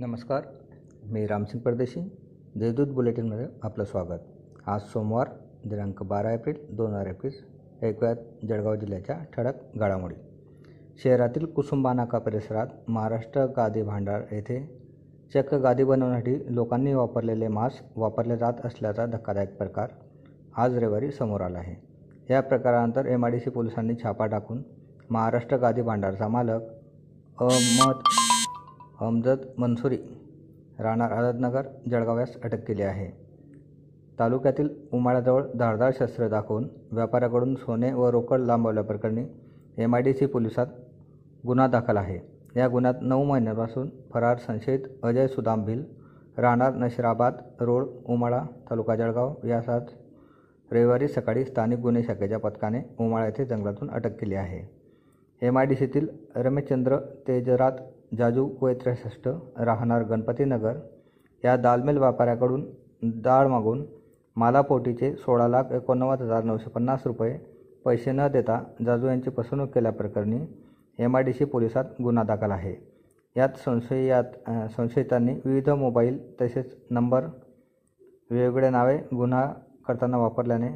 नमस्कार मी रामसिंग परदेशी. देवदूत बुलेटिनमध्ये आपलं स्वागत. आज सोमवार दिनांक बारा एप्रिल दोन हजार एकवीस. ऐकूयात जळगाव जिल्ह्याच्या ठळक घडामोडी. शहरातील कुसुंबानाका परिसरात महाराष्ट्र गादी भांडार येथे चक्क गादी बनवण्यासाठी लोकांनी वापरलेले मास्क वापरले जात असल्याचा धक्कादायक प्रकार आज रविवारी समोर आला आहे. या प्रकारानंतर एम आय डी सी पोलिसांनी छापा टाकून महाराष्ट्र गादी भांडारचा मालक अहमद हमजद मनसुरी राहणार आझादनगर जळगाव यास अटक केली आहे. तालुक्यातील उमाळ्याजवळ धारदार शस्त्र दाखवून व्यापाऱ्याकडून सोने व रोकड लांबवल्याप्रकरणी एम आय डी सी पोलिसात गुन्हा दाखल आहे. या गुन्ह्यात नऊ महिन्यांपासून फरार संशयित अजय सुदाम भिल राहणार नशिराबाद रोड उमाळा तालुका जळगाव यास आज रविवारी सकाळी स्थानिक गुन्हे शाखेच्या पथकाने उमाळा येथे जंगलातून अटक केली आहे. एम आय डी सीतील रमेशचंद्र तेजरात जाजू वय त्रेसष्ट राहणार गणपतीनगर या दालमेल व्यापाऱ्याकडून डाळ मागून मालापोटीचे सोळा लाख एकोणनव्वद हजार नऊशे पन्नास रुपये पैसे न देता जाजू यांची फसवणूक केल्याप्रकरणी एम आय डी सी पोलिसात गुन्हा दाखल आहे. यात संशयात संशयितांनी विविध मोबाईल तसेच नंबर वेगवेगळ्या नावे गुन्हा करताना वापरल्याने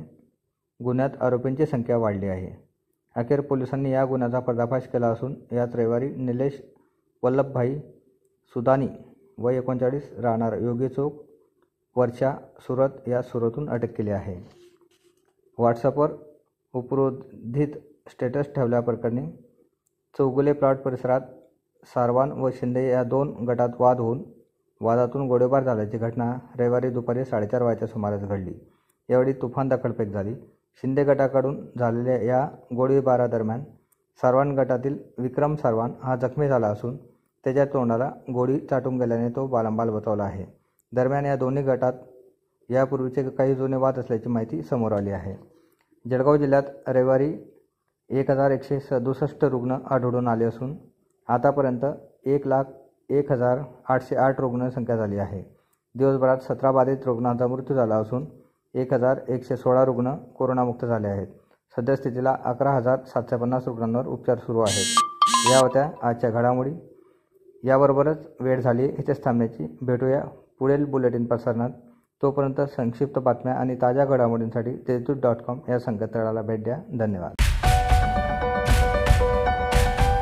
गुन्ह्यात आरोपींची संख्या वाढली आहे. अखेर पोलिसांनी या गुन्ह्याचा पर्दाफाश केला असून यात रविवारी निलेश वल्लभभाई सुदानी वय एकोणचाळीस राहणार योगी चौक वरच्या सुरत या सुरतून अटक केली आहे. व्हॉट्सअपवर उपरोधित स्टेटस ठेवल्याप्रकरणी चौगुले प्लॉट परिसरात सारवान व शिंदे या दोन गटात वाद होऊन वादातून गोळीबार झाल्याची घटना रविवारी दुपारी साडेचार वाजेच्या सुमारास घडली. यावेळी तुफान दखलफेक झाली. शिंदे गटाकडून झालेल्या या गोळीबारादरम्यान सारवान गटातील विक्रम सारवान हा जखमी झाला असून त्याच्या तोंडाला गोळी चाटून गेल्याने तो बालंबाल बचावला आहे. दरम्यान या दोन्ही गटात यापूर्वीचे काही जुने वाद असल्याची माहिती समोर आली आहे. जळगाव जिल्ह्यात रविवारी एक हजार एकशे सदुसष्ट रुग्ण आढळून आले असून आतापर्यंत एक लाख एक हजार आठशे आठ रुग्ण संख्या झाली आहे. दिवसभरात सतरा बाधित रुग्णांचा मृत्यू झाला असून एक हजार एकशे सोळा रुग्ण कोरोनामुक्त झाले आहेत. सद्यस्थितीला अकरा हजार सातशे पन्नास रुग्णांवर उपचार सुरू आहेत. या होत्या आजच्या घडामोडी. याबरोबरच वेळ झाली इथेच थांबण्याची भेटूया पुढील बुलेटिन प्रसारणात. तोपर्यंत संक्षिप्त बातम्या आणि ताज्या घडामोडींसाठी तेजूत डॉट कॉम या संकेतस्थळाला भेट द्या. धन्यवाद.